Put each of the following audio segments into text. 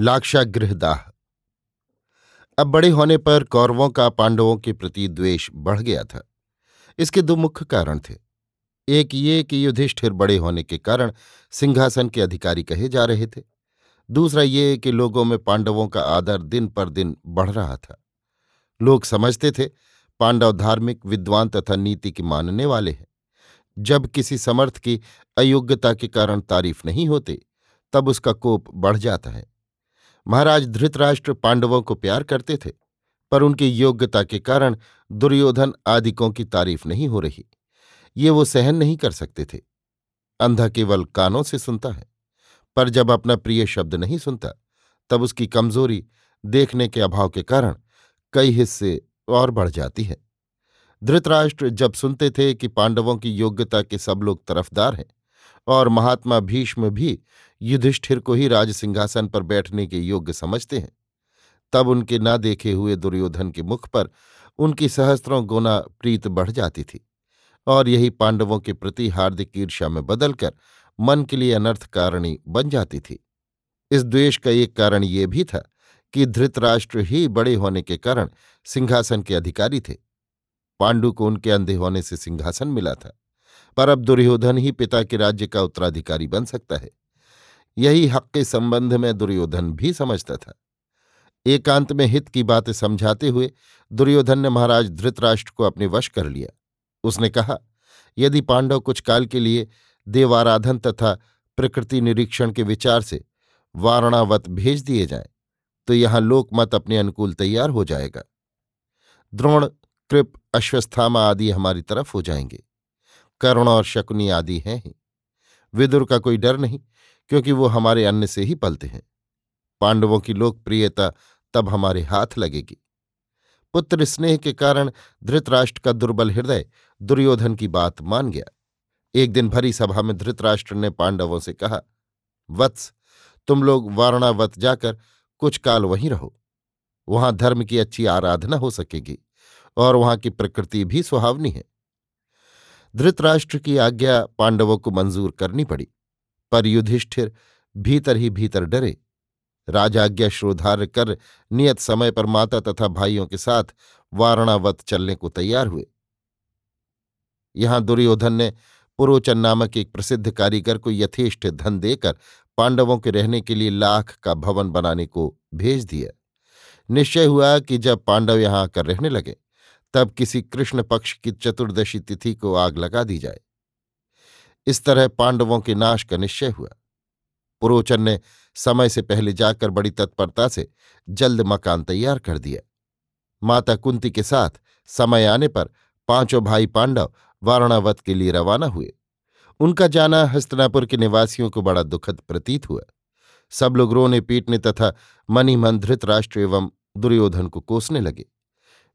लाक्षागृहदाह। अब बड़े होने पर कौरवों का पांडवों के प्रति द्वेष बढ़ गया था। इसके दो मुख्य कारण थे। एक ये कि युधिष्ठिर बड़े होने के कारण सिंहासन के अधिकारी कहे जा रहे थे। दूसरा ये कि लोगों में पांडवों का आदर दिन पर दिन बढ़ रहा था। लोग समझते थे, पांडव धार्मिक, विद्वान तथा नीति के मानने वाले हैं। जब किसी समर्थ की अयोग्यता के कारण तारीफ़ नहीं होते, तब उसका कोप बढ़ जाता है। महाराज धृतराष्ट्र पांडवों को प्यार करते थे, पर उनकी योग्यता के कारण दुर्योधन आदिकों की तारीफ़ नहीं हो रही। ये वो सहन नहीं कर सकते थे। अंधा केवल कानों से सुनता है, पर जब अपना प्रिय शब्द नहीं सुनता, तब उसकी कमज़ोरी देखने के अभाव के कारण कई हिस्से और बढ़ जाती है। धृतराष्ट्र जब सुनते थे कि पांडवों की योग्यता के सब लोग तरफदार हैं और महात्मा भीष्म भी युधिष्ठिर को ही राज सिंहासन पर बैठने के योग्य समझते हैं। तब उनके ना देखे हुए दुर्योधन के मुख पर उनकी सहस्त्रों गुना प्रीत बढ़ जाती थी और यही पांडवों के प्रति हार्दिक ईर्ष्या में बदलकर मन के लिए अनर्थ कारणी बन जाती थी। इस द्वेष का एक कारण ये भी था कि धृतराष्ट्र ही बड़े होने के कारण सिंहासन के अधिकारी थे। पांडु को उनके अंधे होने से सिंहासन मिला था। पर अब दुर्योधन ही पिता के राज्य का उत्तराधिकारी बन सकता है। यही हक के संबंध में दुर्योधन भी समझता था। एकांत में हित की बातें समझाते हुए दुर्योधन ने महाराज धृतराष्ट्र को अपने वश कर लिया। उसने कहा, यदि पांडव कुछ काल के लिए देवाराधन तथा प्रकृति निरीक्षण के विचार से वारणावत भेज दिए जाएँ तो यहाँ लोकमत अपने अनुकूल तैयार हो जाएगा। द्रोण, कृप, अश्वस्थामा आदि हमारी तरफ़ हो जाएँगे। करुण और शकुनी आदि हैं ही। विदुर का कोई डर नहीं, क्योंकि वो हमारे अन्न से ही पलते हैं। पांडवों की लोकप्रियता तब हमारे हाथ लगेगी। पुत्र स्नेह के कारण धृतराष्ट्र का दुर्बल हृदय दुर्योधन की बात मान गया। एक दिन भरी सभा में धृतराष्ट्र ने पांडवों से कहा, वत्स, तुम लोग वारणावत जाकर कुछ काल वहीं रहो। वहाँ धर्म की अच्छी आराधना हो सकेगी और वहाँ की प्रकृति भी सुहावनी है। धृतराष्ट्र की आज्ञा पांडवों को मंजूर करनी पड़ी। पर युधिष्ठिर भीतर ही भीतर डरे। राजाज्ञा श्रोधार्य कर नियत समय पर माता तथा भाइयों के साथ वारणावत चलने को तैयार हुए। यहाँ दुर्योधन ने पुरोचन नामक एक प्रसिद्ध कारीगर को यथेष्ट धन देकर पांडवों के रहने के लिए लाख का भवन बनाने को भेज दिया। निश्चय हुआ कि जब पांडव यहाँ आकर रहने लगे तब किसी कृष्ण पक्ष की चतुर्दशी तिथि को आग लगा दी जाए। इस तरह पांडवों के नाश का निश्चय हुआ। पुरोचन ने समय से पहले जाकर बड़ी तत्परता से जल्द मकान तैयार कर दिया। माता कुंती के साथ समय आने पर पाँचों भाई पांडव वारणावत के लिए रवाना हुए। उनका जाना हस्तनापुर के निवासियों को बड़ा दुखद प्रतीत हुआ। सब लोग रोने पीटने तथा मनी धृतराष्ट्र एवं दुर्योधन को कोसने लगे।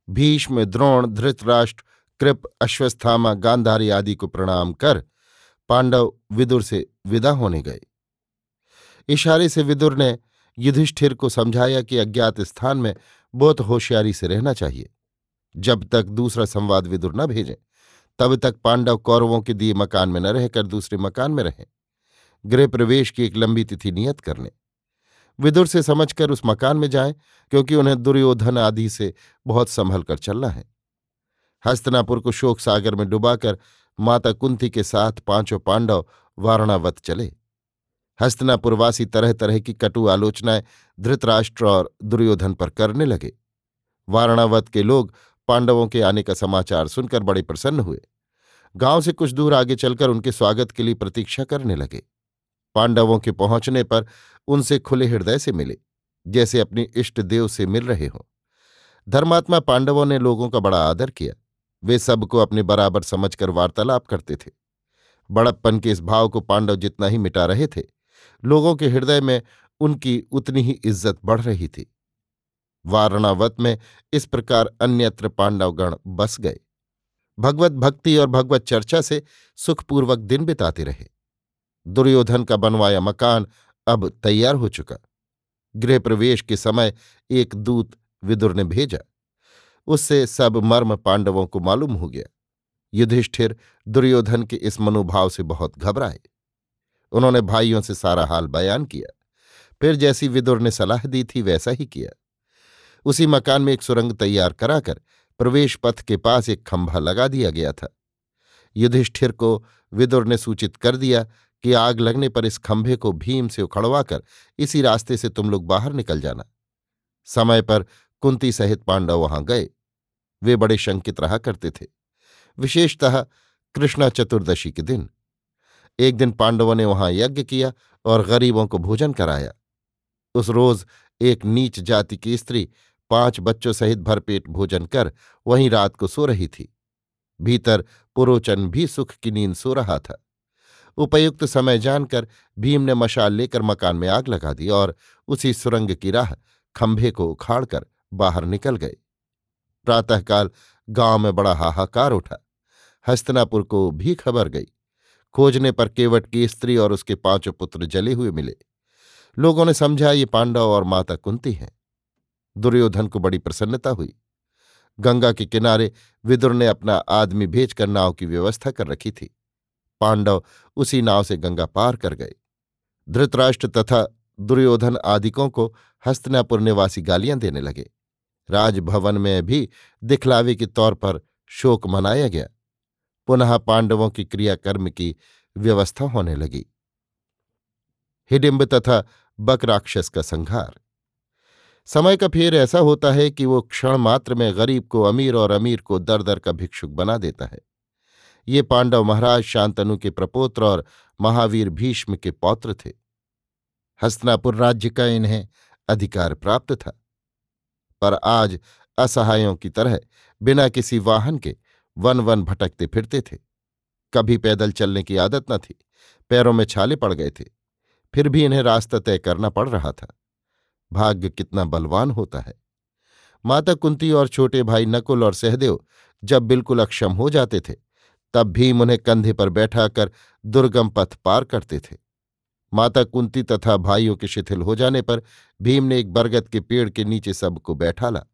भीष्म, द्रोण, धृतराष्ट्र, कृप, अश्वस्थामा, गांधारी आदि को प्रणाम कर पांडव विदुर से विदा होने गए। इशारे से विदुर ने युधिष्ठिर को समझाया कि अज्ञात स्थान में बहुत होशियारी से रहना चाहिए। जब तक दूसरा संवाद विदुर न भेजें, तब तक पांडव कौरवों के दिए मकान में न रहकर दूसरे मकान में रहें। गृह प्रवेश की एक लंबी तिथि नियत कर लें। विदुर से समझकर उस मकान में जाएँ, क्योंकि उन्हें दुर्योधन आदि से बहुत संभल कर चलना है। हस्तनापुर को शोक सागर में डुबाकर माता कुंती के साथ पाँचों पांडव वारणावत चले। हस्तनापुरवासी तरह तरह की कटु आलोचनाएँ धृतराष्ट्र और दुर्योधन पर करने लगे। वारणावत के लोग पांडवों के आने का समाचार सुनकर बड़े प्रसन्न हुए। गाँव से कुछ दूर आगे चलकर उनके स्वागत के लिए प्रतीक्षा करने लगे। पांडवों के पहुँचने पर उनसे खुले हृदय से मिले, जैसे अपनी इष्ट देव से मिल रहे हों। धर्मात्मा पांडवों ने लोगों का बड़ा आदर किया। वे सबको अपने बराबर समझकर वार्तालाप करते थे। बड़प्पन के इस भाव को पांडव जितना ही मिटा रहे थे, लोगों के हृदय में उनकी उतनी ही इज़्ज़त बढ़ रही थी। वारणावत में इस प्रकार अन्यत्र पांडवगण बस गए। भगवत भक्ति और भगवत चर्चा से सुखपूर्वक दिन बिताते रहे। दुर्योधन का बनवाया मकान अब तैयार हो चुका। गृह प्रवेश के समय एक दूत विदुर ने भेजा। उससे सब मर्म पांडवों को मालूम हो गया। युधिष्ठिर दुर्योधन के इस मनोभाव से बहुत घबराए। उन्होंने भाइयों से सारा हाल बयान किया। फिर जैसी विदुर ने सलाह दी थी, वैसा ही किया। उसी मकान में एक सुरंग तैयार कराकर प्रवेश पथ के पास एक खंभा लगा दिया गया था। युधिष्ठिर को विदुर ने सूचित कर दिया कि आग लगने पर इस खंभे को भीम से उखड़वाकर इसी रास्ते से तुम लोग बाहर निकल जाना। समय पर कुंती सहित पांडव वहाँ गए। वे बड़े शंकित रहा करते थे। विशेषतः कृष्णा चतुर्दशी के दिन। एक दिन पांडवों ने वहाँ यज्ञ किया और गरीबों को भोजन कराया। उस रोज एक नीच जाति की स्त्री पाँच बच्चों सहित भरपेट भोजन कर वहीं रात को सो रही थी। भीतर पुरोचन भी सुख की नींद सो रहा था। उपयुक्त समय जानकर भीम ने मशाल लेकर मकान में आग लगा दी और उसी सुरंग की राह खंभे को उखाड़कर बाहर निकल गए। प्रातःकाल गाँव में बड़ा हाहाकार उठा। हस्तनापुर को भी खबर गई। खोजने पर केवट की स्त्री और उसके पाँचों पुत्र जले हुए मिले। लोगों ने समझा, ये पांडव और माता कुंती हैं। दुर्योधन को बड़ी प्रसन्नता हुई। गंगा के किनारे विदुर ने अपना आदमी भेजकर नाव की व्यवस्था कर रखी थी। पांडव उसी नाव से गंगा पार कर गए। धृतराष्ट्र तथा दुर्योधन आदिकों को हस्तनापुर निवासी गालियाँ देने लगे। राजभवन में भी दिखलावे के तौर पर शोक मनाया गया। पुनः पांडवों की क्रियाकर्म की व्यवस्था होने लगी। हिडिंब तथा बकराक्षस का संहार। समय का फेर ऐसा होता है कि वो क्षण मात्र में गरीब को अमीर और अमीर को दर दर का भिक्षुक बना देता है। ये पांडव महाराज शांतनु के प्रपोत्र और महावीर भीष्म के पौत्र थे। हस्तनापुर राज्य का इन्हें अधिकार प्राप्त था। पर आज असहायों की तरह बिना किसी वाहन के वन वन भटकते फिरते थे। कभी पैदल चलने की आदत न थी, पैरों में छाले पड़ गए थे, फिर भी इन्हें रास्ता तय करना पड़ रहा था। भाग्य कितना बलवान होता है। माता कुंती और छोटे भाई नकुल और सहदेव जब बिल्कुल अक्षम हो जाते थे तब भीम उन्हें कंधे पर बैठाकर दुर्गम पथ पार करते थे। माता कुंती तथा भाइयों के शिथिल हो जाने पर भीम ने एक बरगद के पेड़ के नीचे सबको बैठाला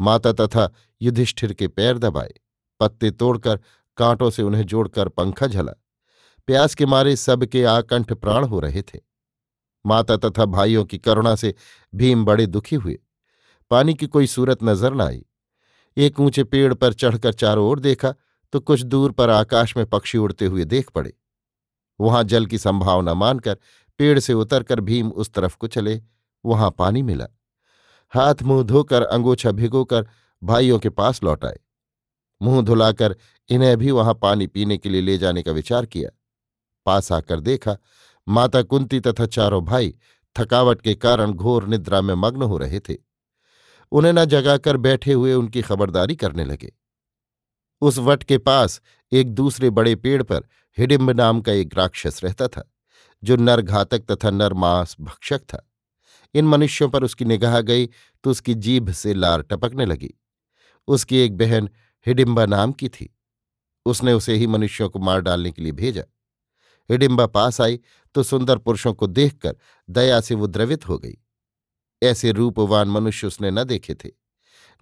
माता तथा युधिष्ठिर के पैर दबाए, पत्ते तोड़कर कांटों से उन्हें जोड़कर पंखा झला। प्यास के मारे सबके आकंठ प्राण हो रहे थे। माता तथा भाइयों की करुणा से भीम बड़े दुखी हुए। पानी की कोई सूरत नज़र न आई। एक ऊँचे पेड़ पर चढ़कर चारों ओर देखा तो कुछ दूर पर आकाश में पक्षी उड़ते हुए देख पड़े। वहाँ जल की संभावना मानकर पेड़ से उतरकर भीम उस तरफ़ को चले। वहाँ पानी मिला। हाथ मुँह धोकर, अंगोछा भिगोकर भाइयों के पास लौट आए। मुँह धुलाकर इन्हें भी वहाँ पानी पीने के लिए ले जाने का विचार किया। पास आकर देखा, माता कुंती तथा चारों भाई थकावट के कारण घोर निद्रा में मग्न हो रहे थे। उन्हें न जगाकर बैठे हुए उनकी खबरदारी करने लगे। उस वट के पास एक दूसरे बड़े पेड़ पर हिडिम्ब नाम का एक राक्षस रहता था, जो नरघातक तथा नरमांस भक्षक था। इन मनुष्यों पर उसकी निगाह गई तो उसकी जीभ से लार टपकने लगी। उसकी एक बहन हिडिम्बा नाम की थी। उसने उसे ही मनुष्यों को मार डालने के लिए भेजा। हिडिम्बा पास आई तो सुंदर पुरुषों को देखकर दया से वो द्रवित हो गई। ऐसे रूपवान मनुष्य उसने न देखे थे।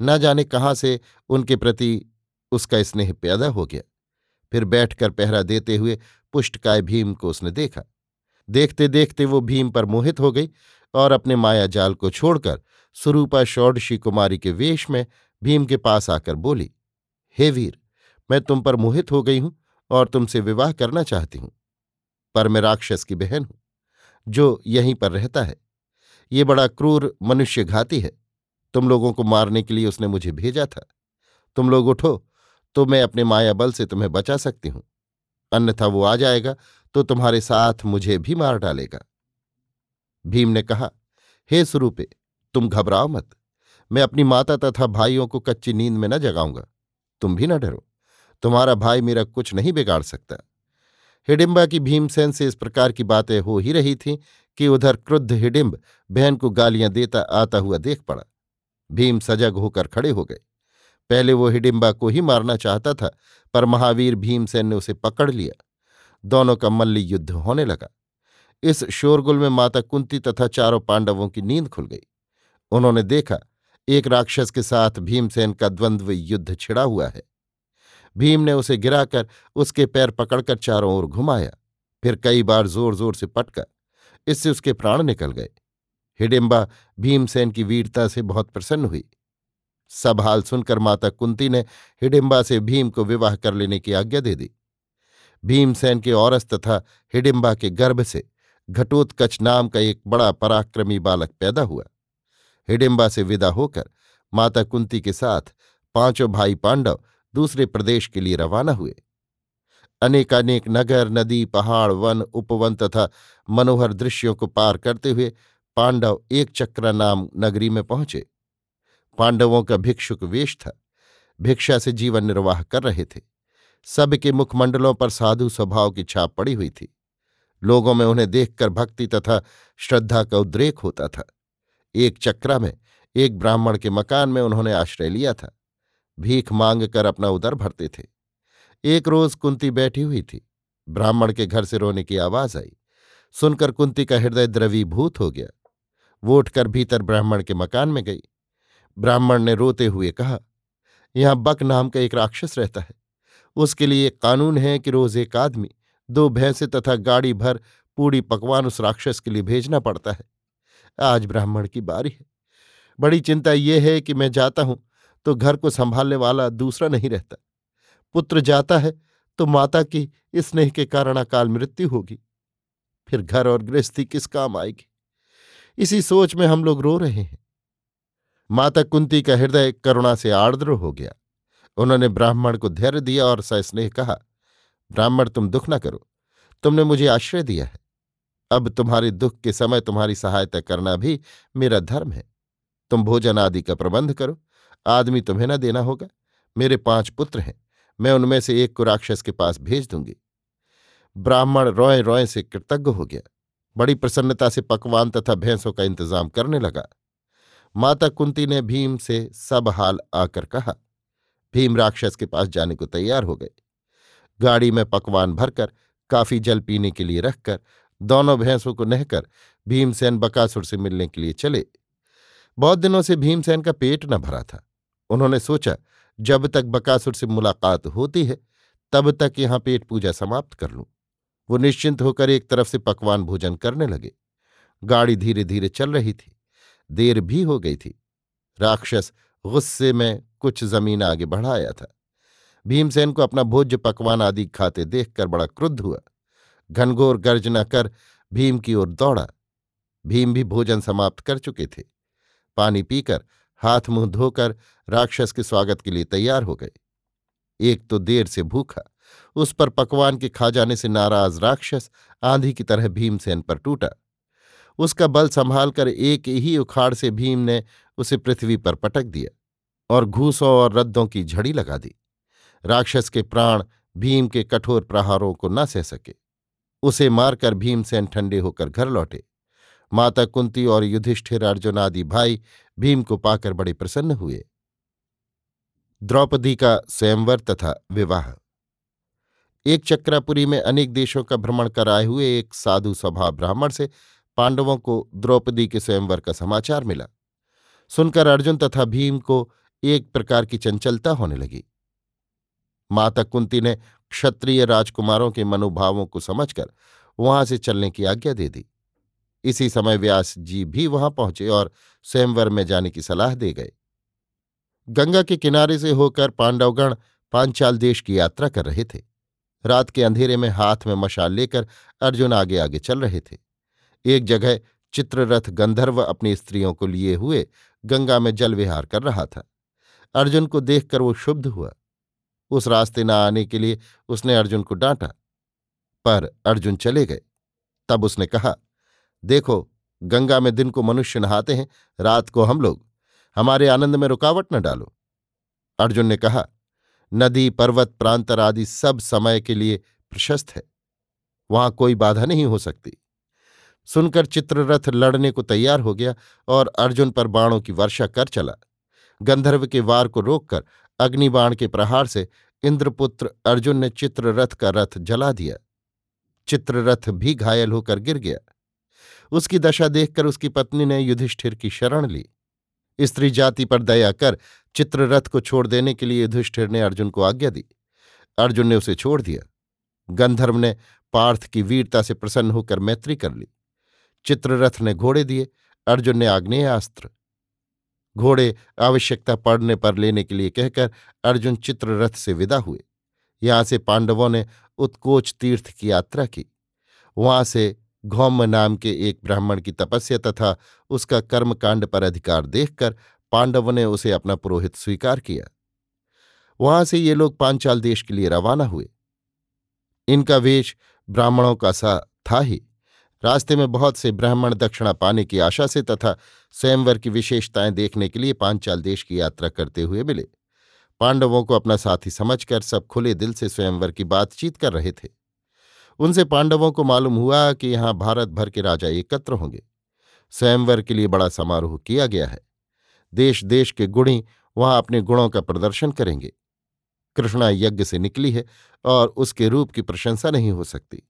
न जाने कहाँ से उनके प्रति उसका स्नेह पैदा हो गया। फिर बैठकर पहरा देते हुए पुष्टकाय भीम को उसने देखा। देखते देखते वो भीम पर मोहित हो गई और अपने माया जाल को छोड़कर सुरूपा षोडशी कुमारी के वेश में भीम के पास आकर बोली, हे वीर, मैं तुम पर मोहित हो गई हूँ और तुमसे विवाह करना चाहती हूँ, पर मैं राक्षस की बहन हूँ, जो यहीं पर रहता है। ये बड़ा क्रूर मनुष्य घाती है। तुम लोगों को मारने के लिए उसने मुझे भेजा था। तुम लोग उठो तो मैं अपने माया बल से तुम्हें बचा सकती हूँ। अन्यथा वो आ जाएगा तो तुम्हारे साथ मुझे भी मार डालेगा। भीम ने कहा, हे स्वरूपे तुम घबराओ मत। मैं अपनी माता तथा भाइयों को कच्ची नींद में न जगाऊँगा। तुम भी न डरो। तुम्हारा भाई मेरा कुछ नहीं बिगाड़ सकता। हिडिम्बा की भीमसेन से इस प्रकार की बातें हो ही रही थीं कि उधर क्रुद्ध हिडिम्ब बहन को गालियाँ देता आता हुआ देख पड़ा। भीम सजग होकर खड़े हो गए। पहले वो हिडिम्बा को ही मारना चाहता था, पर महावीर भीमसेन ने उसे पकड़ लिया। दोनों का मल्ल युद्ध होने लगा। इस शोरगुल में माता कुंती तथा चारों पांडवों की नींद खुल गई। उन्होंने देखा, एक राक्षस के साथ भीमसेन का द्वंद्व युद्ध छिड़ा हुआ है। भीम ने उसे गिराकर उसके पैर पकड़कर चारों ओर घुमाया, फिर कई बार ज़ोर ज़ोर से पटका। इससे उसके प्राण निकल गए। हिडिम्बा भीमसेन की वीरता से बहुत प्रसन्न हुई। सब हाल सुनकर माता कुंती ने हिडिम्बा से भीम को विवाह कर लेने की आज्ञा दे दी। भीमसेन के औरस तथा हिडिम्बा के गर्भ से घटोत्कच नाम का एक बड़ा पराक्रमी बालक पैदा हुआ। हिडिम्बा से विदा होकर माता कुंती के साथ पाँचों भाई पांडव दूसरे प्रदेश के लिए रवाना हुए। अनेकानेक नगर, नदी, पहाड़, वन, उपवन तथा मनोहर दृश्यों को पार करते हुए पांडव एक चक्रा नाम नगरी में पहुँचे। पांडवों का भिक्षुक वेश था। भिक्षा से जीवन निर्वाह कर रहे थे। सबके मुखमंडलों पर साधु स्वभाव की छाप पड़ी हुई थी। लोगों में उन्हें देखकर भक्ति तथा श्रद्धा का उद्रेक होता था। एक चक्रा में एक ब्राह्मण के मकान में उन्होंने आश्रय लिया था। भीख मांग कर अपना उदर भरते थे। एक रोज कुंती बैठी हुई थी। ब्राह्मण के घर से रोने की आवाज़ आई। सुनकर कुंती का हृदय द्रवीभूत हो गया। वो उठकर भीतर ब्राह्मण के मकान में गई। ब्राह्मण ने रोते हुए कहा, यहाँ बक नाम का एक राक्षस रहता है। उसके लिए एक कानून है कि रोज एक आदमी दो भैंसे तथा गाड़ी भर पूड़ी पकवान उस राक्षस के लिए भेजना पड़ता है। आज ब्राह्मण की बारी है। बड़ी चिंता यह है कि मैं जाता हूँ तो घर को संभालने वाला दूसरा नहीं रहता। पुत्र जाता है तो माता की स्नेह के कारण अकाल मृत्यु होगी। फिर घर और गृहस्थी किस काम आएगी? इसी सोच में हम लोग रो रहे हैं। माता कुंती का हृदय करुणा से आर्द्र हो गया। उन्होंने ब्राह्मण को धैर्य दिया और सस्नेह कहा, ब्राह्मण, तुम दुख न करो। तुमने मुझे आश्रय दिया है। अब तुम्हारे दुख के समय तुम्हारी सहायता करना भी मेरा धर्म है। तुम भोजन आदि का प्रबंध करो। आदमी तुम्हें न देना होगा। मेरे पाँच पुत्र हैं। मैं उनमें से एक को राक्षस के पास भेज दूँगी। ब्राह्मण रोए रोए से कृतज्ञ हो गया। बड़ी प्रसन्नता से पकवान तथा भैंसों का इंतज़ाम करने लगा। माता कुंती ने भीम से सब हाल आकर कहा। भीम राक्षस के पास जाने को तैयार हो गए। गाड़ी में पकवान भरकर, काफ़ी जल पीने के लिए रखकर, दोनों भैंसों को नहकर भीमसेन बकासुर से मिलने के लिए चले। बहुत दिनों से भीमसेन का पेट न भरा था। उन्होंने सोचा, जब तक बकासुर से मुलाकात होती है, तब तक यहाँ पेट पूजा समाप्त कर लूँ। वो निश्चिंत होकर एक तरफ़ से पकवान भोजन करने लगे। गाड़ी धीरे धीरे चल रही थी। देर भी हो गई थी। राक्षस गुस्से में कुछ ज़मीन आगे बढ़ाया था। भीमसेन को अपना भोज्य पकवान आदि खाते देखकर बड़ा क्रुद्ध हुआ। घनघोर गर्जना कर भीम की ओर दौड़ा। भीम भी भोजन समाप्त कर चुके थे। पानी पीकर हाथ मुँह धोकर राक्षस के स्वागत के लिए तैयार हो गए। एक तो देर से भूखा, उस पर पकवान के खा जाने से नाराज़ राक्षस आंधी की तरह भीमसेन पर टूटा। उसका बल संभालकर एक ही उखाड़ से भीम ने उसे पृथ्वी पर पटक दिया और घूसों और रद्दों की झड़ी लगा दी। राक्षस के प्राण भीम के कठोर प्रहारों को न सह सके। उसे मारकर भीमसेन ठंडे होकर घर लौटे। माता कुंती और युधिष्ठिर अर्जुन आदि भाई भीम को पाकर बड़े प्रसन्न हुए। द्रौपदी का स्वयंवर तथा विवाह। एक चक्रापुरी में अनेक देशों का भ्रमण कराए हुए एक साधु स्वभाव ब्राह्मण से पांडवों को द्रौपदी के स्वयंवर का समाचार मिला। सुनकर अर्जुन तथा भीम को एक प्रकार की चंचलता होने लगी। माता कुंती ने क्षत्रिय राजकुमारों के मनोभावों को समझकर वहाँ से चलने की आज्ञा दे दी। इसी समय व्यास जी भी वहाँ पहुँचे और स्वयंवर में जाने की सलाह दे गए। गंगा के किनारे से होकर पांडवगण पांचाल देश की यात्रा कर रहे थे। रात के अंधेरे में हाथ में मशाल लेकर अर्जुन आगे आगे चल रहे थे। एक जगह चित्ररथ गंधर्व अपनी स्त्रियों को लिए हुए गंगा में जल विहार कर रहा था। अर्जुन को देखकर वो शुद्ध हुआ। उस रास्ते न आने के लिए उसने अर्जुन को डांटा, पर अर्जुन चले गए। तब उसने कहा, देखो, गंगा में दिन को मनुष्य नहाते हैं, रात को हम लोग। हमारे आनंद में रुकावट न डालो। अर्जुन ने कहा, नदी, पर्वत, प्रांतर आदि सब समय के लिए प्रशस्त है। वहाँ कोई बाधा नहीं हो सकती। सुनकर चित्ररथ लड़ने को तैयार हो गया और अर्जुन पर बाणों की वर्षा कर चला। गंधर्व के वार को रोककर अग्निबाण के प्रहार से इंद्रपुत्र अर्जुन ने चित्ररथ का रथ जला दिया। चित्ररथ भी घायल होकर गिर गया। उसकी दशा देखकर उसकी पत्नी ने युधिष्ठिर की शरण ली। स्त्री जाति पर दया कर चित्ररथ को छोड़ देने के लिए युधिष्ठिर ने अर्जुन को आज्ञा दी। अर्जुन ने उसे छोड़ दिया। गंधर्व ने पार्थ की वीरता से प्रसन्न होकर मैत्री कर ली। चित्ररथ ने घोड़े दिए, अर्जुन ने आग्नेय अस्त्र घोड़े आवश्यकता पड़ने पर लेने के लिए कहकर अर्जुन चित्ररथ से विदा हुए। यहाँ से पांडवों ने उत्कोच तीर्थ की यात्रा की। वहाँ से घौम नाम के एक ब्राह्मण की तपस्या तथा उसका कर्मकांड पर अधिकार देखकर पांडवों ने उसे अपना पुरोहित स्वीकार किया। वहाँ से ये लोग पांचाल देश के लिए रवाना हुए। इनका वेश ब्राह्मणों का सा था ही। रास्ते में बहुत से ब्राह्मण दक्षिणा पाने की आशा से तथा स्वयंवर की विशेषताएँ देखने के लिए पांचाल देश की यात्रा करते हुए मिले। पांडवों को अपना साथी समझकर सब खुले दिल से स्वयंवर की बातचीत कर रहे थे। उनसे पांडवों को मालूम हुआ कि यहाँ भारत भर के राजा एकत्र होंगे। स्वयंवर के लिए बड़ा समारोह किया गया है। देश देश के गुणी वहाँ अपने गुणों का प्रदर्शन करेंगे। कृष्णा यज्ञ से निकली है और उसके रूप की प्रशंसा नहीं हो सकती।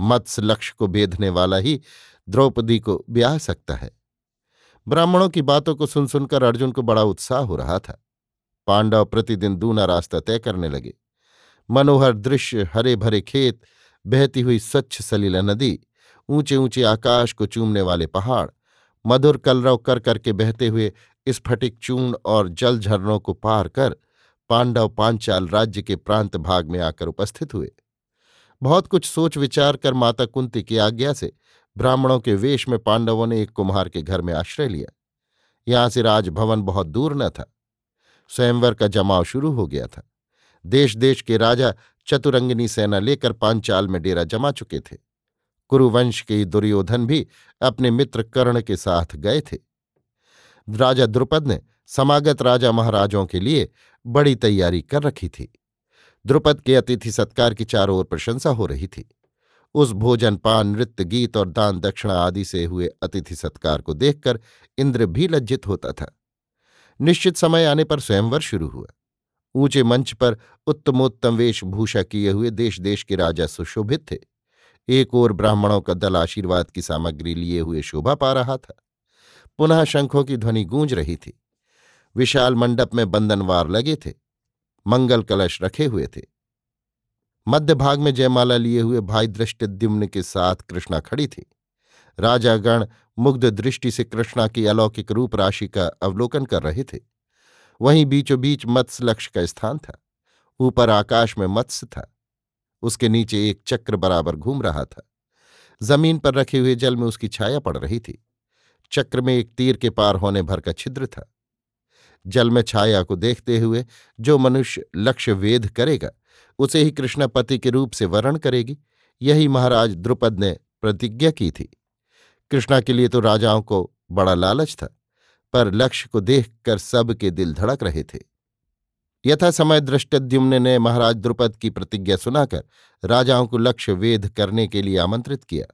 मत्स्य लक्ष्य को बेधने वाला ही द्रौपदी को ब्याह सकता है। ब्राह्मणों की बातों को सुन सुनकर अर्जुन को बड़ा उत्साह हो रहा था। पांडव प्रतिदिन दूना रास्ता तय करने लगे। मनोहर दृश्य हरे भरे खेत, बहती हुई स्वच्छ सलीला नदी ऊँचे ऊँचे आकाश को चूमने वाले पहाड़, मधुर कलरव कर करके बहते हुए स्फटिक चूर्ण और जल झरनों को पार कर पांडव पांचाल राज्य के प्रांत भाग में आकर उपस्थित हुए। बहुत कुछ सोच विचार कर माता कुंती की आज्ञा से ब्राह्मणों के वेश में पांडवों ने एक कुम्हार के घर में आश्रय लिया। यहाँ से राजभवन बहुत दूर न था। स्वयंवर का जमाव शुरू हो गया था। देश देश के राजा चतुरंगिनी सेना लेकर पांचाल में डेरा जमा चुके थे। कुरुवंश के दुर्योधन भी अपने मित्र कर्ण के साथ गए थे। राजा द्रुपद ने समागत राजा महाराजों के लिए बड़ी तैयारी कर रखी थी। द्रुपद के अतिथि सत्कार की चारों ओर प्रशंसा हो रही थी। उस भोजन, पान, नृत्य, गीत और दान, दक्षिणा आदि से हुए अतिथि सत्कार को देखकर इंद्र भी लज्जित होता था। निश्चित समय आने पर स्वयंवर शुरू हुआ। ऊँचे मंच पर उत्तमोत्तम वेशभूषा किए हुए देश देश के राजा सुशोभित थे। एक ओर ब्राह्मणों का दल आशीर्वाद की सामग्री लिए हुए शोभा पा रहा था। पुनः शंखों की ध्वनि गूंज रही थी। विशाल मंडप में बंधनवार लगे थे। मंगल कलश रखे हुए थे। मध्य भाग में जयमाला लिए हुए भाई दृष्टिद्युम्न के साथ कृष्णा खड़ी थी। राजागण मुग्ध दृष्टि से कृष्णा की अलौकिक रूप राशि का अवलोकन कर रहे थे। वहीं बीचों बीच मत्स्य लक्ष्य का स्थान था। ऊपर आकाश में मत्स्य था। उसके नीचे एक चक्र बराबर घूम रहा था। ज़मीन पर रखे हुए जल में उसकी छाया पड़ रही थी। चक्र में एक तीर के पार होने भर का छिद्र था। जल में छाया को देखते हुए जो मनुष्य लक्ष्य वेध करेगा, उसे ही कृष्णपति के रूप से वर्ण करेगी। यही महाराज द्रुपद ने प्रतिज्ञा की थी। कृष्णा के लिए तो राजाओं को बड़ा लालच था, पर लक्ष्य को देखकर सबके दिल धड़क रहे थे। यथा समय दृष्टद्युम्न ने महाराज द्रुपद की प्रतिज्ञा सुनाकर राजाओं को लक्ष्य वेध करने के लिए आमंत्रित किया।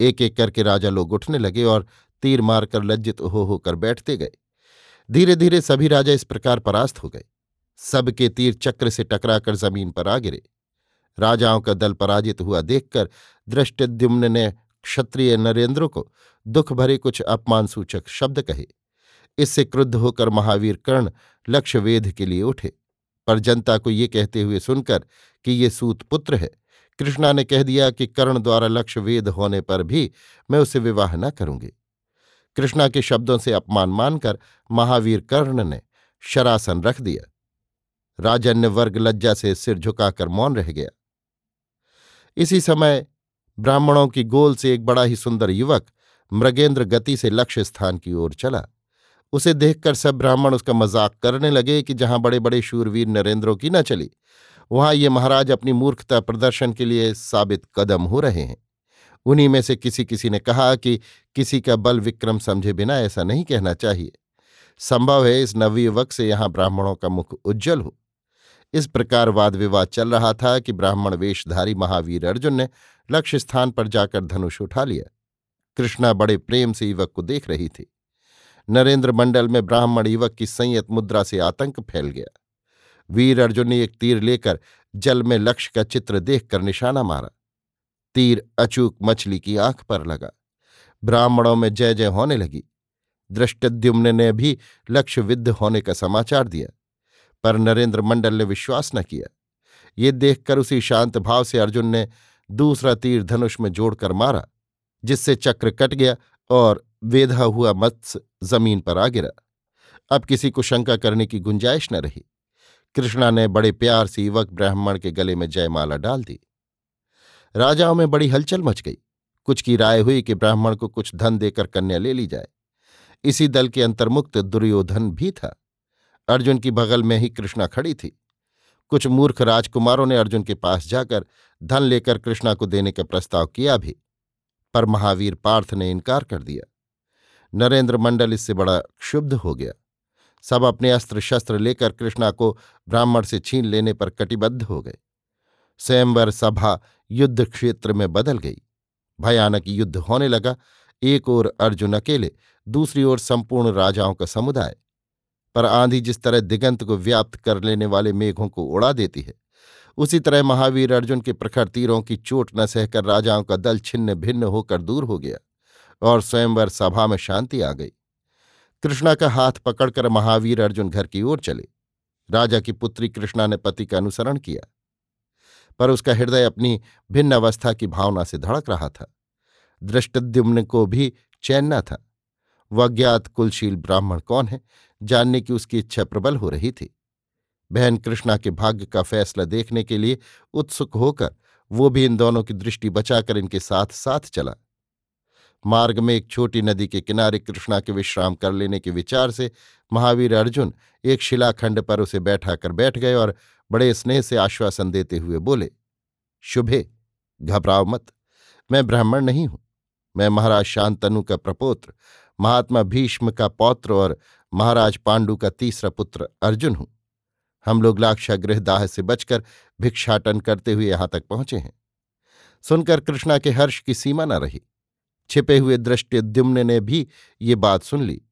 एक एक करके राजा लोग उठने लगे और तीर मारकर लज्जित हो होकर बैठते गए। धीरे धीरे सभी राजा इस प्रकार परास्त हो गए। सबके तीर चक्र से टकराकर ज़मीन पर आ गिरे। राजाओं का दल पराजित हुआ देखकर दृष्टिद्युम्न ने क्षत्रिय नरेंद्र को दुख भरे कुछ अपमानसूचक शब्द कहे। इससे क्रुद्ध होकर महावीर कर्ण लक्ष्यवेद के लिए उठे। पर जनता को ये कहते हुए सुनकर कि ये सूत पुत्र है, कृष्णा ने कह दिया कि कर्ण द्वारा लक्ष्य लक्ष्यवेद होने पर भी मैं उसे विवाह न करूँगी। कृष्णा के शब्दों से अपमान मानकर महावीर कर्ण ने शरासन रख दिया। राजन्य वर्ग लज्जा से सिर झुकाकर मौन रह गया। इसी समय ब्राह्मणों की गोल से एक बड़ा ही सुंदर युवक मृगेंद्र गति से लक्ष्य स्थान की ओर चला। उसे देखकर सब ब्राह्मण उसका मज़ाक करने लगे कि जहाँ बड़े बड़े शूरवीर नरेंद्रों की न चली, वहाँ ये महाराज अपनी मूर्खता प्रदर्शन के लिए साबित कदम हो रहे हैं। उन्हीं में से किसी किसी ने कहा कि किसी का बल विक्रम समझे बिना ऐसा नहीं कहना चाहिए। संभव है इस नवयुवक से यहाँ ब्राह्मणों का मुख उज्जवल हो। इस प्रकार वाद विवाद चल रहा था कि ब्राह्मण वेशधारी महावीर अर्जुन ने लक्ष्य स्थान पर जाकर धनुष उठा लिया। कृष्णा बड़े प्रेम से युवक को देख रही थी। नरेंद्र मंडल में ब्राह्मण युवक की संयत मुद्रा से आतंक फैल गया। वीर अर्जुन ने एक तीर लेकर जल में लक्ष्य का चित्र देखकर निशाना मारा। तीर अचूक मछली की आँख पर लगा। ब्राह्मणों में जय जय होने लगी। दृष्टद्युम्न ने भी लक्ष्यविद्ध होने का समाचार दिया, पर नरेंद्र मंडल ने विश्वास न किया। ये देखकर उसी शांत भाव से अर्जुन ने दूसरा तीर धनुष में जोड़कर मारा, जिससे चक्र कट गया और वेधा हुआ मत्स्य ज़मीन पर आ गिरा। अब किसी को शंका करने की गुंजाइश न रही। कृष्णा ने बड़े प्यार से युवक ब्राह्मण के गले में जयमाला डाल दी। राजाओं में बड़ी हलचल मच गई। कुछ की राय हुई कि ब्राह्मण को कुछ धन देकर कन्या ले ली जाए। इसी दल के अंतर्मुक्त दुर्योधन भी था। अर्जुन की बगल में ही कृष्णा खड़ी थी। कुछ मूर्ख राजकुमारों ने अर्जुन के पास जाकर धन लेकर कृष्णा को देने का प्रस्ताव किया भी। पर महावीर पार्थ ने इनकार कर दिया। नरेंद्र मंडल इससे बड़ा क्षुब्ध हो गया। सब अपने अस्त्र शस्त्र लेकर कृष्णा को ब्राह्मण से छीन लेने पर कटिबद्ध हो गए। स्वयंवर सभा युद्ध क्षेत्र में बदल गई। भयानक युद्ध होने लगा। एक ओर अर्जुन अकेले, दूसरी ओर संपूर्ण राजाओं का समुदाय। पर आंधी जिस तरह दिगंत को व्याप्त कर लेने वाले मेघों को उड़ा देती है, उसी तरह महावीर अर्जुन के प्रखर तीरों की चोट न सहकर राजाओं का दल छिन्न भिन्न होकर दूर हो गया और स्वयंवर सभा में शांति आ गई। कृष्णा का हाथ पकड़कर महावीर अर्जुन घर की ओर चले। राजा की पुत्री कृष्णा ने पति का अनुसरण किया। पर उसका हृदय अपनी भिन्न अवस्था की भावना से धड़क रहा था। दृष्टद्युम्न को भी चैन न था। वह कुलशील ब्राह्मण कौन है, जानने की उसकी इच्छा प्रबल हो रही थी। बहन कृष्णा के भाग्य का फैसला देखने के लिए उत्सुक होकर वो भी इन दोनों की दृष्टि बचाकर इनके साथ साथ चला। मार्ग में एक छोटी नदी के किनारे कृष्णा के विश्राम कर लेने के विचार से महावीर अर्जुन एक शिलाखंड पर उसे बैठा कर बैठ गए और बड़े स्नेह से आश्वासन देते हुए बोले, शुभे, घबराओ मत, मैं ब्राह्मण नहीं हूँ। मैं महाराज शांतनु का प्रपोत्र, महात्मा भीष्म का पौत्र और महाराज पांडु का तीसरा पुत्र अर्जुन हूँ। हम लोग लाक्षागृह दाह से बचकर भिक्षाटन करते हुए यहाँ तक पहुँचे हैं। सुनकर कृष्णा के हर्ष की सीमा न रही। छिपे हुए दृष्टिद्युम्न ने भी ये बात सुन ली।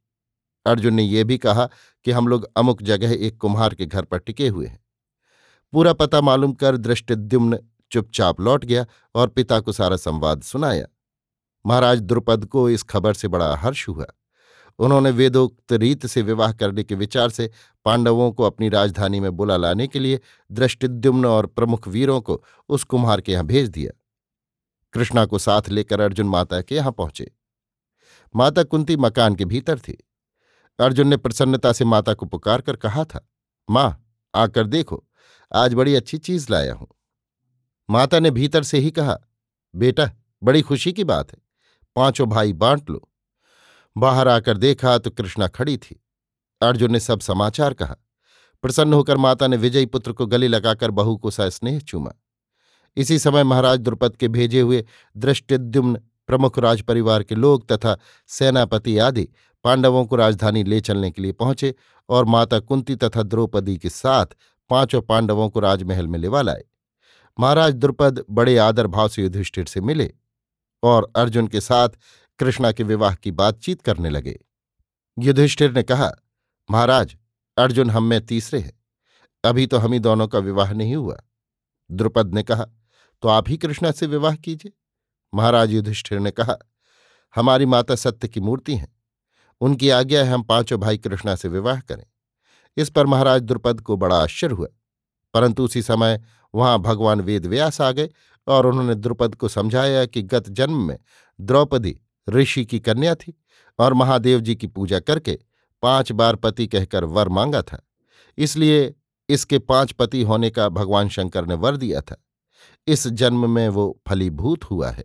अर्जुन ने यह भी कहा कि हम लोग अमुक जगह एक कुम्हार के घर पर टिके हुए हैं। पूरा पता मालूम कर दृष्टिद्युम्न चुपचाप लौट गया और पिता को सारा संवाद सुनाया। महाराज द्रुपद को इस खबर से बड़ा हर्ष हुआ। उन्होंने वेदोक्त रीत से विवाह करने के विचार से पांडवों को अपनी राजधानी में बुला लाने के लिए दृष्टिद्युम्न और प्रमुख वीरों को उस कुम्हार के यहाँ भेज दिया। कृष्णा को साथ लेकर अर्जुन माता के यहाँ पहुँचे। माता कुंती मकान के भीतर थी। अर्जुन ने प्रसन्नता से माता को पुकार कर कहा था, माँ, आकर देखो। आज बड़ी अच्छी चीज़ लाया हूँ। माता ने भीतर से ही कहा, बेटा, बड़ी खुशी की बात है। पाँचों भाई बांट लो। बाहर आकर देखा तो कृष्णा खड़ी थी। अर्जुन ने सब समाचार कहा। प्रसन्न होकर माता ने विजयी पुत्र को गले लगाकर बहू को सा स्नेह चूमा। इसी समय महाराज द्रुपद के भेजे हुए दृष्टिद्युम्न प्रमुख राजपरिवार के लोग तथा सेनापति आदि पांडवों को राजधानी ले चलने के लिए पहुँचे और माता कुंती तथा द्रौपदी के साथ पाँचों पांडवों को राजमहल में लेवा लाए। महाराज द्रुपद बड़े आदर भाव से युधिष्ठिर से मिले और अर्जुन के साथ कृष्णा के विवाह की बातचीत करने लगे। युधिष्ठिर ने कहा, महाराज, अर्जुन हम में तीसरे हैं। अभी तो हम ही दोनों का विवाह नहीं हुआ। द्रुपद ने कहा तो आप ही कृष्णा से विवाह कीजिए। महाराज युधिष्ठिर ने कहा, हमारी माता सत्य की मूर्ति हैं। उनकी आज्ञा है हम पाँचों भाई कृष्णा से विवाह करें। इस पर महाराज द्रुपद को बड़ा आश्चर्य हुआ। परंतु उसी समय वहाँ भगवान वेद व्यास आ गए और उन्होंने द्रुपद को समझाया कि गत जन्म में द्रौपदी ऋषि की कन्या थी और महादेव जी की पूजा करके पाँच बार पति कहकर वर मांगा था। इसलिए इसके पाँच पति होने का भगवान शंकर ने वर दिया था। इस जन्म में वो फलीभूत हुआ है।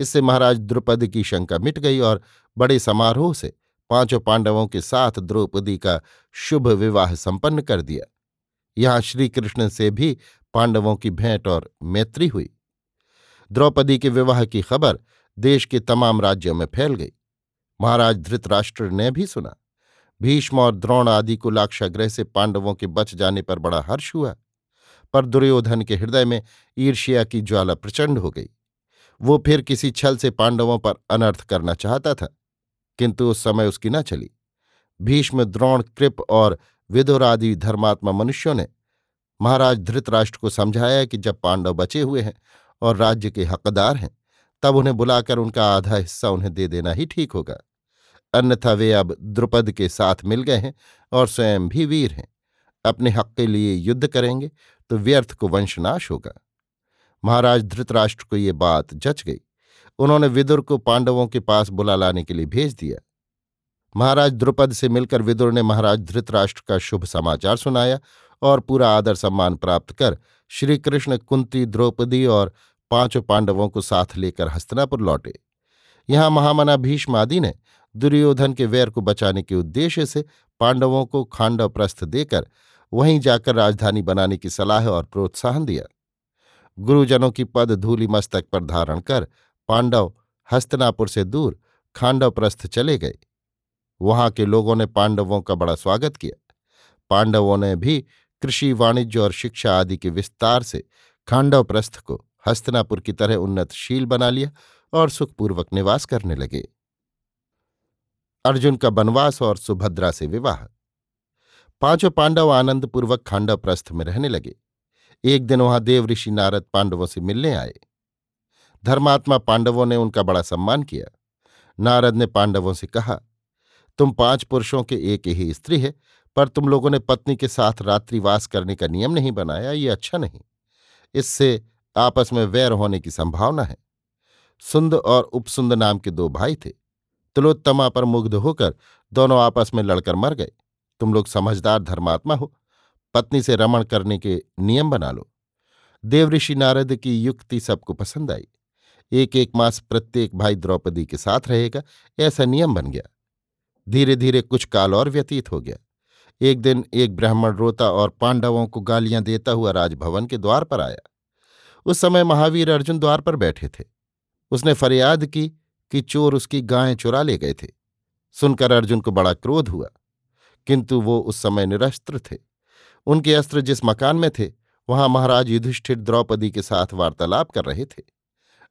इससे महाराज द्रुपद की शंका मिट गई और बड़े समारोह से पाँचों पांडवों के साथ द्रौपदी का शुभ विवाह संपन्न कर दिया। यहाँ श्रीकृष्ण से भी पांडवों की भेंट और मैत्री हुई। द्रौपदी के विवाह की खबर देश के तमाम राज्यों में फैल गई। महाराज धृतराष्ट्र ने भी सुना। भीष्म और द्रोण आदि को लाक्षाग्रह से पांडवों के बच जाने पर बड़ा हर्ष हुआ। पर दुर्योधन के हृदय में ईर्ष्या की ज्वाला प्रचंड हो गई। वो फिर किसी छल से पांडवों पर अनर्थ करना चाहता था। किंतु उस समय उसकी न चली। भीष्म, द्रोण, कृप और विदुर धर्मात्मा मनुष्यों ने महाराज धृतराष्ट्र को समझाया कि जब पांडव बचे हुए हैं और राज्य के हकदार हैं, तब उन्हें बुलाकर उनका आधा हिस्सा उन्हें दे देना ही ठीक होगा। अन्यथा वे अब द्रुपद के साथ मिल गए हैं और स्वयं भी वीर हैं। अपने हक के लिए युद्ध करेंगे तो व्यर्थ को वंशनाश होगा। महाराज धृतराष्ट्र को ये बात जच गई। उन्होंने विदुर को पांडवों के पास बुला लाने के लिए भेज दिया। महाराज द्रुपद से मिलकर विदुर ने महाराज धृतराष्ट्र का शुभ समाचार सुनाया और पूरा आदर सम्मान प्राप्त कर श्रीकृष्ण, कुंती, द्रौपदी और पाँचों पांडवों को साथ लेकर हस्तनापुर लौटे। यहाँ महामना भीष्म आदि ने दुर्योधन के वैर को बचाने के उद्देश्य से पांडवों को खांडव प्रस्थ देकर वहीं जाकर राजधानी बनाने की सलाह और प्रोत्साहन दिया। गुरुजनों की पद धूलि मस्तक पर धारण कर पांडव हस्तनापुर से दूर खांडव प्रस्थ चले गए। वहाँ के लोगों ने पांडवों का बड़ा स्वागत किया। पांडवों ने भी कृषि, वाणिज्य और शिक्षा आदि के विस्तार से खांडव प्रस्थ को हस्तनापुर की तरह उन्नतशील बना लिया और सुखपूर्वक निवास करने लगे। अर्जुन का बनवास और सुभद्रा से विवाह। पाँचों पांडव आनंदपूर्वक खांडव प्रस्थ में रहने लगे। एक दिन वहाँ देव ऋषि नारद पांडवों से मिलने आए। धर्मात्मा पांडवों ने उनका बड़ा सम्मान किया। नारद ने पांडवों से कहा, तुम पाँच पुरुषों के एक ही स्त्री है, पर तुम लोगों ने पत्नी के साथ रात्रिवास करने का नियम नहीं बनाया, ये अच्छा नहीं। इससे आपस में वैर होने की संभावना है। सुंद और उपसुंद नाम के दो भाई थे। तिलोत्तमा पर मुग्ध होकर दोनों आपस में लड़कर मर गए। तुम लोग समझदार धर्मात्मा हो। पत्नी से रमण करने के नियम बना लो। देवऋषि नारद की युक्ति सबको पसंद आई। एक एक मास प्रत्येक भाई द्रौपदी के साथ रहेगा, ऐसा नियम बन गया। धीरे धीरे कुछ काल और व्यतीत हो गया। एक दिन एक ब्राह्मण रोता और पांडवों को गालियाँ देता हुआ राजभवन के द्वार पर आया। उस समय महावीर अर्जुन द्वार पर बैठे थे। उसने फरियाद की कि चोर उसकी गायें चुरा ले गए थे। सुनकर अर्जुन को बड़ा क्रोध हुआ, किंतु वो उस समय निरस्त्र थे। उनके अस्त्र जिस मकान में थे, वहाँ महाराज युधिष्ठिर द्रौपदी के साथ वार्तालाप कर रहे थे।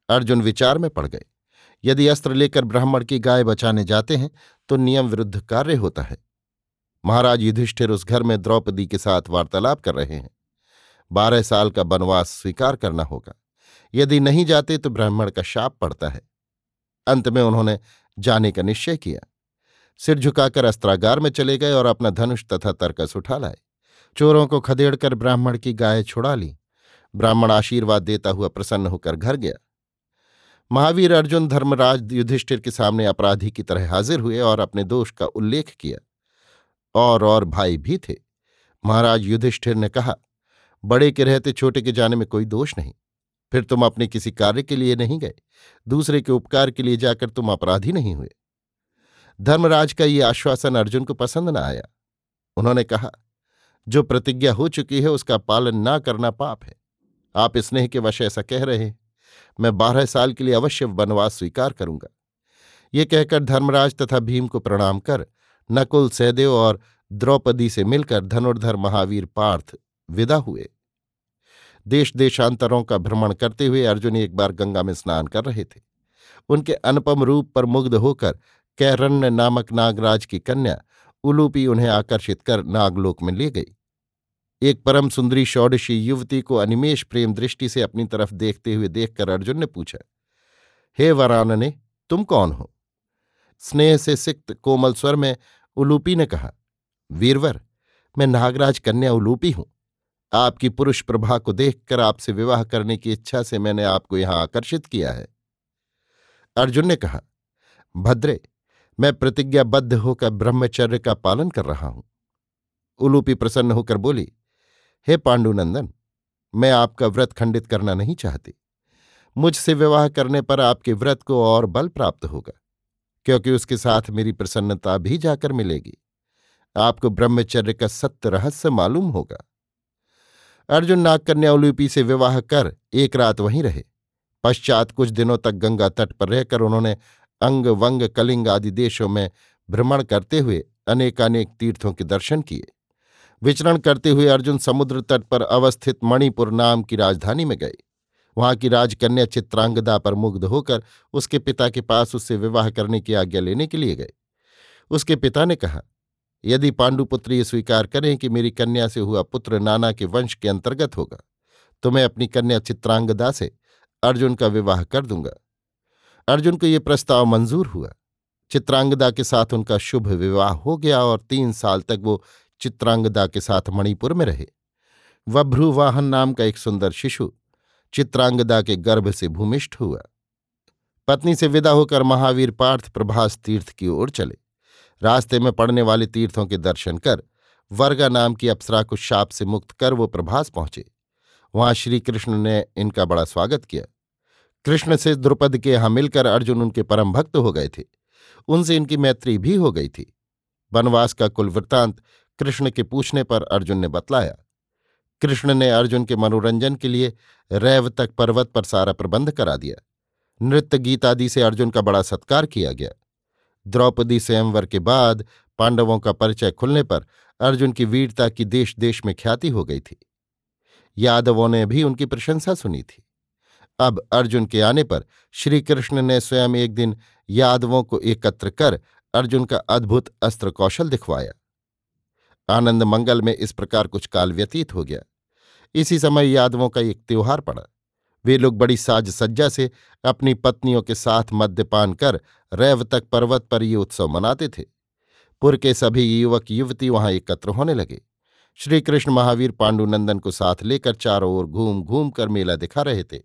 अर्जुन विचार में पड़ गए। यदि अस्त्र लेकर ब्राह्मण की गाय बचाने जाते हैं तो नियम विरुद्ध कार्य होता है। महाराज युधिष्ठिर उस घर में द्रौपदी के साथ वार्तालाप कर रहे हैं। बारह साल का वनवास स्वीकार करना होगा। यदि नहीं जाते तो ब्राह्मण का शाप पड़ता है। अंत में उन्होंने जाने का निश्चय किया। सिर झुकाकर अस्त्रागार में चले गए और अपना धनुष तथा तर्कस उठा लाए। चोरों को खदेड़कर ब्राह्मण की गाय छुड़ा ली। ब्राह्मण आशीर्वाद देता हुआ प्रसन्न होकर घर गया। महावीर अर्जुन धर्मराज युधिष्ठिर के सामने अपराधी की तरह हाजिर हुए और अपने दोष का उल्लेख किया। और और भाई भी थे। महाराज युधिष्ठिर ने कहा, बड़े के रहते छोटे के जाने में कोई दोष नहीं। फिर तुम अपने किसी कार्य के लिए नहीं गए। दूसरे के उपकार के लिए जाकर तुम अपराधी नहीं हुए। धर्मराज का ये आश्वासन अर्जुन को पसंद न आया। उन्होंने कहा, जो प्रतिज्ञा हो चुकी है उसका पालन ना करना पाप है। आप स्नेह के वश ऐसा कह रहे हैं। मैं बारह साल के लिए अवश्य वनवास स्वीकार करूँगा। ये कहकर धर्मराज तथा भीम को प्रणाम कर, नकुल, सहदेव और द्रौपदी से मिलकर धनुर्धर महावीर पार्थ विदा हुए। देश देशांतरों का भ्रमण करते हुए अर्जुन एक बार गंगा में स्नान कर रहे थे। उनके अनुपम रूप पर मुग्ध होकर कैरण्य नामक नागराज की कन्या उलूपी उन्हें आकर्षित कर नागलोक में ले गई। एक परम सुंदरी षोडशी युवती को अनिमेश प्रेम दृष्टि से अपनी तरफ़ देखते हुए देखकर अर्जुन ने पूछा, हे वरानने तुम कौन हो? स्नेह से सिक्त कोमल स्वर में उलूपी ने कहा, वीरवर, मैं नागराज कन्या उलूपी हूँ। आपकी पुरुष प्रभा को देखकर आपसे विवाह करने की इच्छा से मैंने आपको यहाँ आकर्षित किया है। अर्जुन ने कहा, भद्रे, मैं प्रतिज्ञाबद्ध होकर ब्रह्मचर्य का पालन कर रहा हूँ। उलूपी प्रसन्न होकर बोली हे पांडुनंदन, मैं आपका व्रत खंडित करना नहीं चाहती। मुझसे विवाह करने पर आपके व्रत को और बल प्राप्त होगा, क्योंकि उसके साथ मेरी प्रसन्नता भी जाकर मिलेगी। आपको ब्रह्मचर्य का सत्य रहस्य मालूम होगा। अर्जुन नागकन्या से विवाह कर एक रात वहीं रहे। पश्चात कुछ दिनों तक गंगा तट पर रहकर उन्होंने अंग, वंग, कलिंग आदि देशों में भ्रमण करते हुए अनेकानेक तीर्थों के दर्शन किए। विचरण करते हुए अर्जुन समुद्र तट पर अवस्थित मणिपुर नाम की राजधानी में गए। वहाँ की राजकन्या चित्रांगदा पर मुग्ध होकर उसके पिता के पास उससे विवाह करने की आज्ञा लेने के लिए गए। उसके पिता ने कहा, यदि पांडुपुत्र ये स्वीकार करें कि मेरी कन्या से हुआ पुत्र नाना के वंश के अंतर्गत होगा तो मैं अपनी कन्या चित्रांगदा से अर्जुन का विवाह कर दूँगा। अर्जुन को ये प्रस्ताव मंजूर हुआ। चित्रांगदा के साथ उनका शुभ विवाह हो गया और तीन साल तक वो चित्रांगदा के साथ मणिपुर में रहे। वभ्रुवाहन नाम का एक सुंदर शिशु चित्रांगदा के गर्भ से भूमिष्ठ हुआ। पत्नी से विदा होकर महावीर पार्थ प्रभास तीर्थ की ओर चले। रास्ते में पड़ने वाले तीर्थों के दर्शन कर वर्गा नाम की अप्सरा को शाप से मुक्त कर वो प्रभास पहुँचे। वहाँ श्री कृष्ण ने इनका बड़ा स्वागत किया। कृष्ण से द्रुपद के यहाँ मिलकर अर्जुन उनके परम भक्त हो गए थे। उनसे इनकी मैत्री भी हो गई थी। वनवास का कुल वृत्तांत कृष्ण के पूछने पर अर्जुन ने बतलाया, कृष्ण ने अर्जुन के मनोरंजन के लिए रैव तक पर्वत पर सारा प्रबंध करा दिया। नृत्य, गीत आदि से अर्जुन का बड़ा सत्कार किया गया। द्रौपदी स्वयंवर के बाद पांडवों का परिचय खुलने पर अर्जुन की वीरता की देश देश में ख्याति हो गई थी। यादवों ने भी उनकी प्रशंसा सुनी थी। अब अर्जुन के आने पर श्री कृष्ण ने स्वयं एक दिन यादवों को एकत्र कर अर्जुन का अद्भुत अस्त्र कौशल दिखवाया। आनंद मंगल में इस प्रकार कुछ काल व्यतीत हो गया। इसी समय यादवों का एक त्योहार पड़ा। वे लोग बड़ी साज सज्जा से अपनी पत्नियों के साथ मद्यपान कर रैव तक पर्वत पर ये उत्सव मनाते थे। पुर के सभी युवक युवती वहाँ एकत्र होने लगे। श्रीकृष्ण महावीर पांडुनंदन को साथ लेकर चारों ओर घूम घूम कर मेला दिखा रहे थे।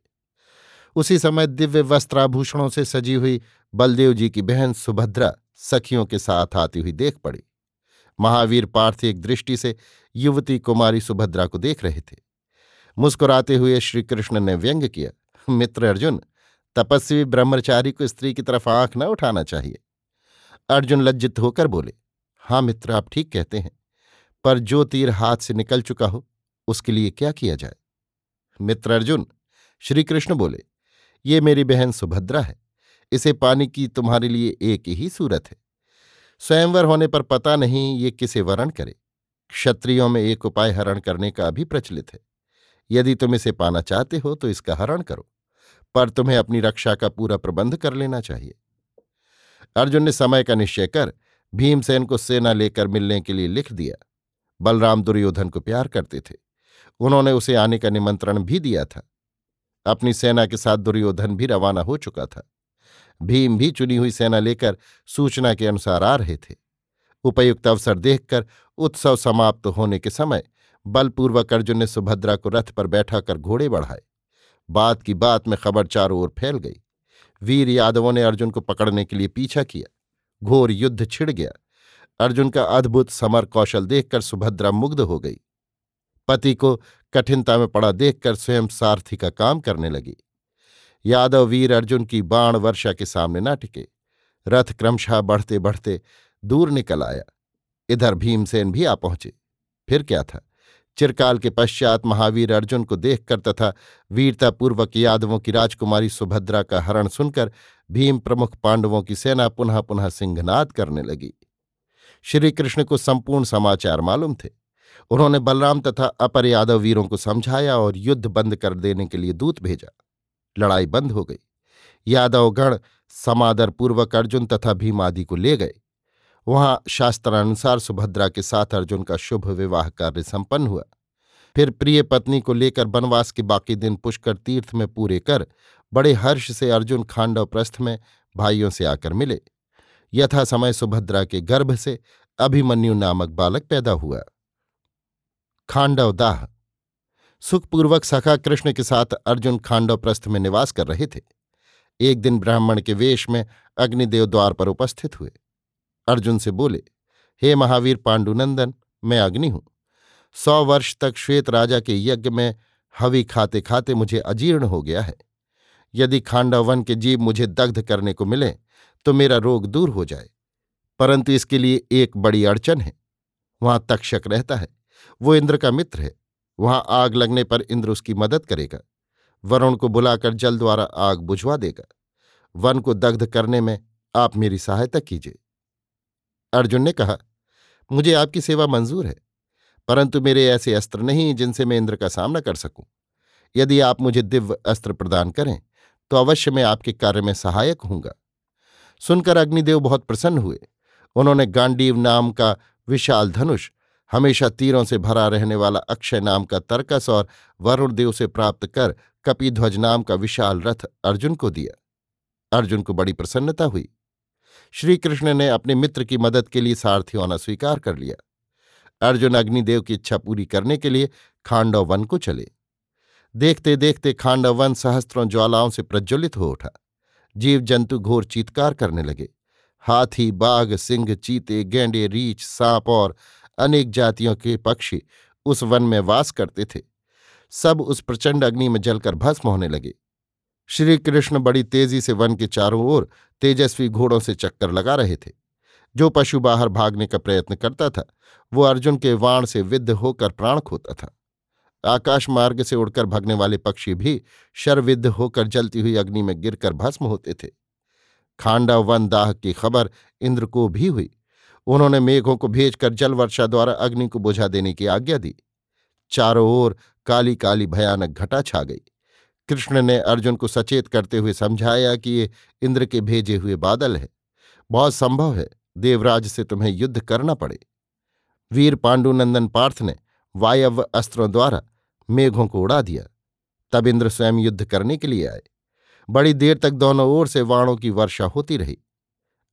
उसी समय दिव्य वस्त्राभूषणों से सजी हुई बलदेव जी की बहन सुभद्रा सखियों के साथ आती हुई देख पड़ी। महावीर पार्थ एक दृष्टि से युवती कुमारी सुभद्रा को देख रहे थे। मुस्कुराते हुए श्रीकृष्ण ने व्यंग किया, मित्र अर्जुन, तपस्वी ब्रह्मचारी को स्त्री की तरफ़ आँख न उठाना चाहिए। अर्जुन लज्जित होकर बोले हाँ मित्र, आप ठीक कहते हैं, पर जो तीर हाथ से निकल चुका हो, उसके लिए क्या किया जाए? मित्र अर्जुन, श्रीकृष्ण बोले, ये मेरी बहन सुभद्रा है, इसे पाने की तुम्हारे लिए एक ही सूरत है। स्वयंवर होने पर पता नहीं ये किसे वरण करे। क्षत्रियों में एक उपाय हरण करने का भी प्रचलित है। यदि तुम इसे पाना चाहते हो तो इसका हरण करो, पर तुम्हें अपनी रक्षा का पूरा प्रबंध कर लेना चाहिए। अर्जुन ने समय का निश्चय कर भीमसेन को सेना लेकर मिलने के लिए लिख दिया। बलराम दुर्योधन को प्यार करते थे। उन्होंने उसे आने का निमंत्रण भी दिया था। अपनी सेना के साथ दुर्योधन भी रवाना हो चुका था। भीम भी चुनी हुई सेना लेकर सूचना के अनुसार आ रहे थे। उपयुक्त अवसर देखकर उत्सव समाप्त होने के समय बलपूर्वक अर्जुन ने सुभद्रा को रथ पर बैठा कर घोड़े बढ़ाए। बात की बात में खबर चारों ओर फैल गई। वीर यादवों ने अर्जुन को पकड़ने के लिए पीछा किया। घोर युद्ध छिड़ गया। अर्जुन का अद्भुत समर कौशल देखकर सुभद्रा मुग्ध हो गई। पति को कठिनता में पड़ा देखकर स्वयं सारथी का काम करने लगी। यादव वीर अर्जुन की बाण वर्षा के सामने ना टिके। रथ क्रमशः बढ़ते बढ़ते दूर निकल आया। इधर भीमसेन भी आ पहुँचे। फिर क्या था? चिरकाल के पश्चात महावीर अर्जुन को देखकर तथा वीरतापूर्वक यादवों की राजकुमारी सुभद्रा का हरण सुनकर भीम प्रमुख पांडवों की सेना पुनः पुनः सिंहनाद करने लगी। श्रीकृष्ण को संपूर्ण समाचार मालूम थे। उन्होंने बलराम तथा अपर यादव वीरों को समझाया और युद्ध बंद कर देने के लिए दूत भेजा। लड़ाई बंद हो गई। यादवगण समादरपूर्वक अर्जुन तथा भीम आदि को ले गए। वहाँ शास्त्रानुसार सुभद्रा के साथ अर्जुन का शुभ विवाह कार्य संपन्न हुआ। फिर प्रिय पत्नी को लेकर वनवास के बाकी दिन पुष्कर तीर्थ में पूरे कर बड़े हर्ष से अर्जुन खांडव प्रस्थ में भाइयों से आकर मिले। यथा समय सुभद्रा के गर्भ से अभिमन्यु नामक बालक पैदा हुआ। खांडव दाह सुखपूर्वक सखा कृष्ण के साथ अर्जुन खांडव प्रस्थ में निवास कर रहे थे। एक दिन ब्राह्मण के वेश में अग्निदेव द्वार पर उपस्थित हुए। अर्जुन से बोले, हे महावीर पांडुनंदन, मैं अग्नि हूँ। सौ वर्ष तक श्वेत राजा के यज्ञ में हवि खाते खाते मुझे अजीर्ण हो गया है। यदि खांडव वन के जीव मुझे दग्ध करने को मिले तो मेरा रोग दूर हो जाए। परंतु इसके लिए एक बड़ी अड़चन है। वहाँ तक्षक रहता है। वो इंद्र का मित्र है। वहाँ आग लगने पर इंद्र उसकी मदद करेगा। वरुण को बुलाकर जल द्वारा आग बुझवा देगा। वन को दग्ध करने में आप मेरी सहायता कीजिए। अर्जुन ने कहा, मुझे आपकी सेवा मंजूर है, परंतु मेरे ऐसे अस्त्र नहीं जिनसे मैं इंद्र का सामना कर सकूँ। यदि आप मुझे दिव्य अस्त्र प्रदान करें तो अवश्य मैं आपके कार्य में सहायक हूँगा सुनकर अग्निदेव बहुत प्रसन्न हुए। उन्होंने गांडीव नाम का विशाल धनुष हमेशा तीरों से भरा रहने वाला अक्षय नाम का तर्कस और वरुण देव से प्राप्त कर कपिध्वज नाम का विशाल रथ अर्जुन को दिया। अर्जुन को बड़ी प्रसन्नता हुई। श्रीकृष्ण ने अपने मित्र की मदद के लिए सारथी होना स्वीकार कर लिया। अर्जुन अग्निदेव की इच्छा पूरी करने के लिए खांडव वन को चले। देखते देखते खांडव वन सहस्त्रों ज्वालाओं से प्रज्वलित हो उठा। जीव जंतु घोर चीतकार करने लगे। हाथी, बाघ, सिंह, चीते, गेंडे, रीछ, सांप और अनेक जातियों के पक्षी उस वन में वास करते थे। सब उस प्रचंड अग्नि में जलकर भस्म होने लगे। श्री कृष्ण बड़ी तेज़ी से वन के चारों ओर तेजस्वी घोड़ों से चक्कर लगा रहे थे। जो पशु बाहर भागने का प्रयत्न करता था, वो अर्जुन के वाण से विद्ध होकर प्राण खोता था। आकाश मार्ग से उड़कर भगने वाले पक्षी भी शरविद्ध होकर जलती हुई अग्नि में गिरकर भस्म होते थे। खांडा वन दाह की खबर इंद्र को भी हुई। उन्होंने मेघों को भेजकर जल वर्षा द्वारा अग्नि को बुझा देने की आज्ञा दी। चारों ओर काली काली भयानक घटा छा गई। कृष्ण ने अर्जुन को सचेत करते हुए समझाया कि ये इंद्र के भेजे हुए बादल है। बहुत संभव है, देवराज से तुम्हें युद्ध करना पड़े। वीर पांडुनंदन पार्थ ने वायव्य अस्त्रों द्वारा मेघों को उड़ा दिया। तब इंद्र स्वयं युद्ध करने के लिए आए। बड़ी देर तक दोनों ओर से वाणों की वर्षा होती रही।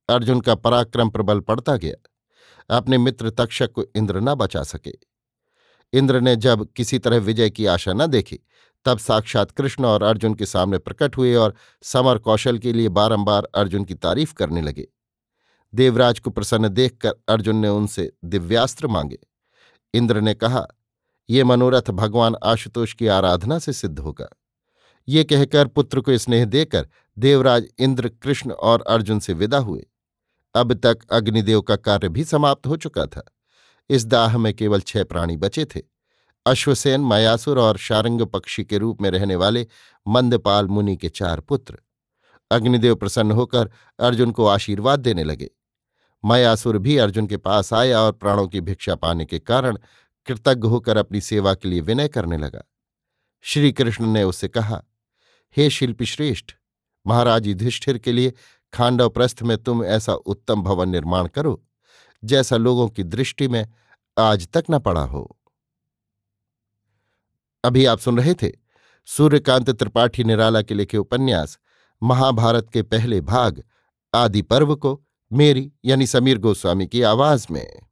अर्जुन का पराक्रम प्रबल पड़ता गया। अपने मित्र तक्षक को इंद्र न बचा सके। इंद्र ने जब किसी तरह विजय की आशा न देखी, तब साक्षात कृष्ण और अर्जुन के सामने प्रकट हुए और समर कौशल के लिए बारंबार अर्जुन की तारीफ़ करने लगे। देवराज को प्रसन्न देखकर अर्जुन ने उनसे दिव्यास्त्र मांगे। इंद्र ने कहा, ये मनोरथ भगवान आशुतोष की आराधना से सिद्ध होगा। ये कहकर पुत्र को स्नेह देकर देवराज, इंद्र, कृष्ण और अर्जुन से विदा हुए। अब तक अग्निदेव का कार्य भी समाप्त हो चुका था। इस दाह में केवल छह प्राणी बचे थे। अश्वसेन, मयासुर और शारंग पक्षी के रूप में रहने वाले मंदपाल मुनि के चार पुत्र। अग्निदेव प्रसन्न होकर अर्जुन को आशीर्वाद देने लगे। मयासुर भी अर्जुन के पास आया और प्राणों की भिक्षा पाने के कारण कृतज्ञ होकर अपनी सेवा के लिए विनय करने लगा। श्री कृष्ण ने उससे कहा, हे शिल्पी श्रेष्ठ महाराज युधिष्ठिर के लिए खांडव प्रस्थ में तुम ऐसा उत्तम भवन निर्माण करो, जैसा लोगों की दृष्टि में आज तक न पड़ा हो। अभी आप सुन रहे थे सूर्यकांत त्रिपाठी निराला के लिखे उपन्यास, महाभारत के पहले भाग, आदि पर्व को मेरी यानी समीर गोस्वामी की आवाज़ में।